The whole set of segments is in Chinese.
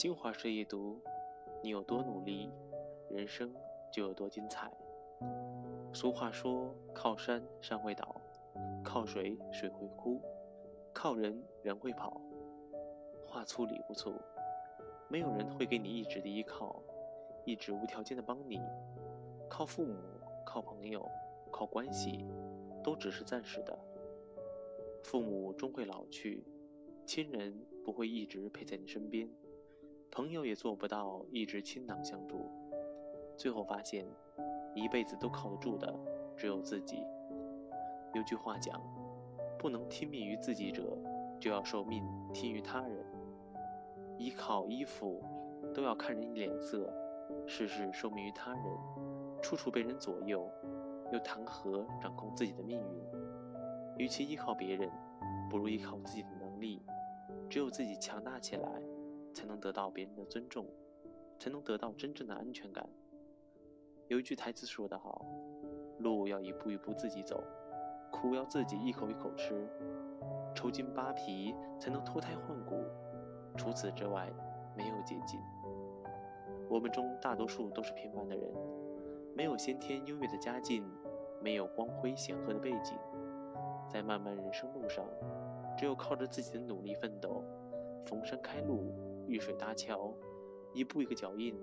新华社一读：你有多努力，人生就有多精彩。俗话说：“靠山山会倒，靠水水会枯，靠人人会跑。”话粗理不粗，没有人会给你一直的依靠，一直无条件的帮你。靠父母、靠朋友、靠关系，都只是暂时的。父母终会老去，亲人不会一直陪在你身边。朋友也做不到一直倾囊相助，最后发现，一辈子都靠得住的只有自己。有句话讲，不能听命于自己者，就要受命听于他人。依靠依附，都要看人脸色，事事受命于他人，处处被人左右，又谈何掌控自己的命运？与其依靠别人，不如依靠自己的能力。只有自己强大起来。才能得到别人的尊重，才能得到真正的安全感。有一句台词说得好：“路要一步一步自己走，苦要自己一口一口吃，抽筋扒皮才能脱胎换骨。除此之外，没有捷径。”我们中大多数都是平凡的人，没有先天优越的家境，没有光辉显赫的背景，在漫漫人生路上，只有靠着自己的努力奋斗，逢山开路。遇水搭桥，一步一个脚印，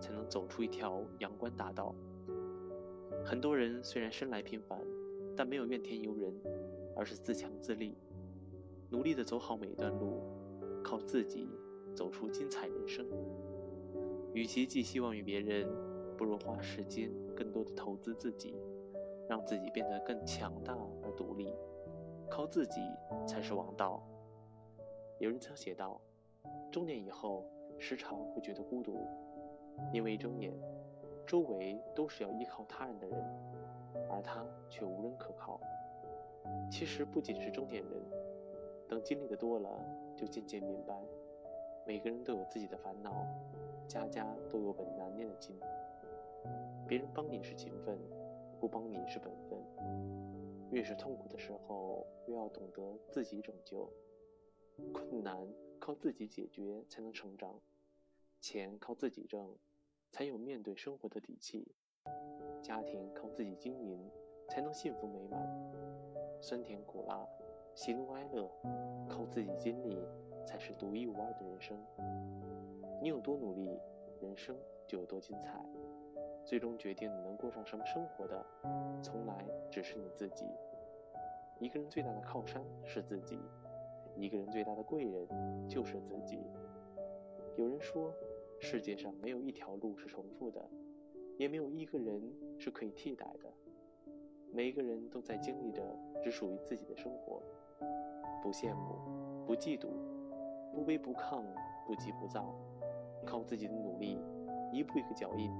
才能走出一条阳关大道。很多人虽然生来平凡，但没有怨天尤人，而是自强自立，努力的走好每一段路，靠自己走出精彩人生。与其寄希望于别人，不如花时间更多的投资自己，让自己变得更强大而独立。靠自己才是王道。有人曾写道。中年以后，时常会觉得孤独，因为一睁眼，周围都是要依靠他人的人，而他却无人可靠。其实不仅是中年人，等经历的多了，就渐渐明白，每个人都有自己的烦恼，家家都有本难念的经。别人帮你是情分，不帮你是本分。越是痛苦的时候，越要懂得自己拯救。困难。靠自己解决才能成长，钱靠自己挣，才有面对生活的底气；家庭靠自己经营，才能幸福美满。酸甜苦辣、喜怒哀乐，靠自己经历，才是独一无二的人生。你有多努力，人生就有多精彩。最终决定你能过上什么生活的，从来只是你自己。一个人最大的靠山是自己。一个人最大的贵人就是自己。有人说，世界上没有一条路是重复的，也没有一个人是可以替代的。每一个人都在经历着只属于自己的生活。不羡慕，不嫉妒，不卑不亢，不急不躁，靠自己的努力，一步一个脚印，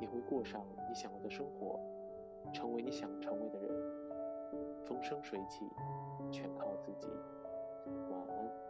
你会过上你想要的生活，成为你想成为的人。风生水起，全靠自己。晚安。